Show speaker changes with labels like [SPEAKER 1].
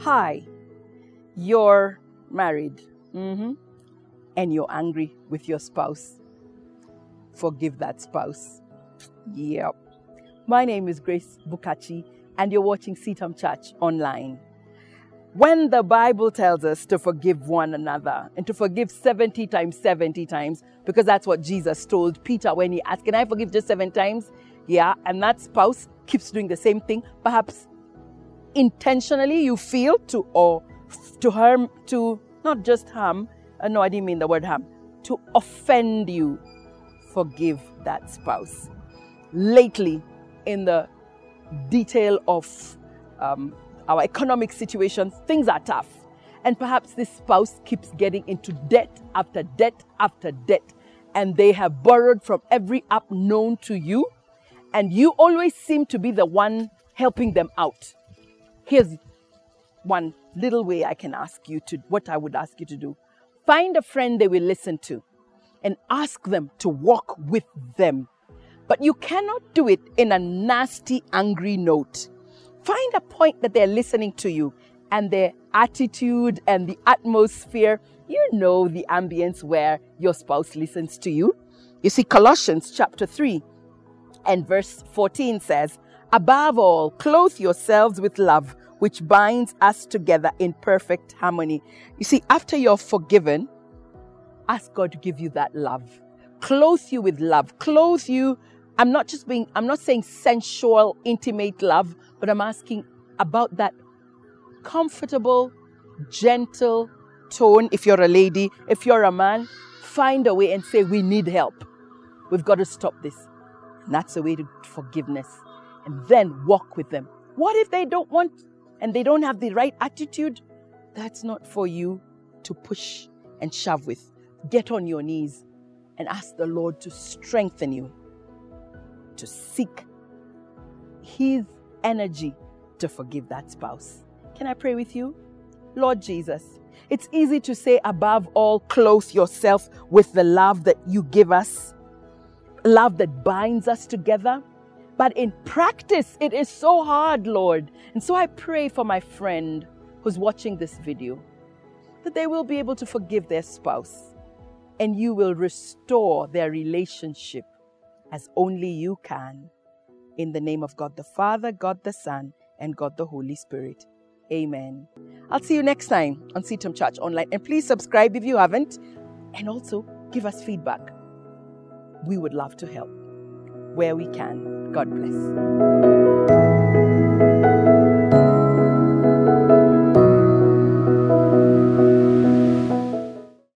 [SPEAKER 1] Hi, you're married mm-hmm. and you're angry with your spouse. Forgive that spouse. Yep. My name is Grace Bukachi, and you're watching CITAM Church online. When the Bible tells us to forgive one another and to forgive 70 times 70 times, because that's what Jesus told Peter when he asked, Can I forgive just seven times? Yeah, and that spouse keeps doing the same thing, perhaps intentionally you feel to or to harm to not just harm uh, no i didn't mean the word harm to offend you forgive that spouse. Lately in the detail of um, our economic situation things are tough. And perhaps this spouse keeps getting into debt after debt after debt and they have borrowed from every app known to you and you always seem to be the one helping them out Here's one little way I can ask you to, what I would ask you to do. Find a friend they will listen to and ask them to walk with them. But you cannot do it in a nasty, angry note. Find a point that they're listening to you and their attitude and the atmosphere. You know the ambience where your spouse listens to you. You see, Colossians chapter 3 and verse 14 says, Above all, clothe yourselves with love, which binds us together in perfect harmony. You see, after you're forgiven, ask God to give you that love. Clothe you with love. Clothe you. I'm not just being, I'm not saying sensual, intimate love, but I'm asking about that comfortable, gentle tone. If you're a lady, if you're a man, find a way and say, We need help. We've got to stop this. And that's the way to forgiveness and then walk with them. What if they don't want and they don't have the right attitude? That's not for you to push and shove with. Get on your knees and ask the Lord to strengthen you, to seek His energy to forgive that spouse. Can I pray with you? Lord Jesus, it's easy to say, above all, clothe yourself with the love that you give us, love that binds us together. But in practice, it is so hard, Lord. And so I pray for my friend who's watching this video that they will be able to forgive their spouse and you will restore their relationship as only you can. In the name of God the Father, God the Son, and God the Holy Spirit. Amen. I'll see you next time on CITAM Church Online. And please subscribe if you haven't. And also give us feedback. We would love to help where we can. God bless.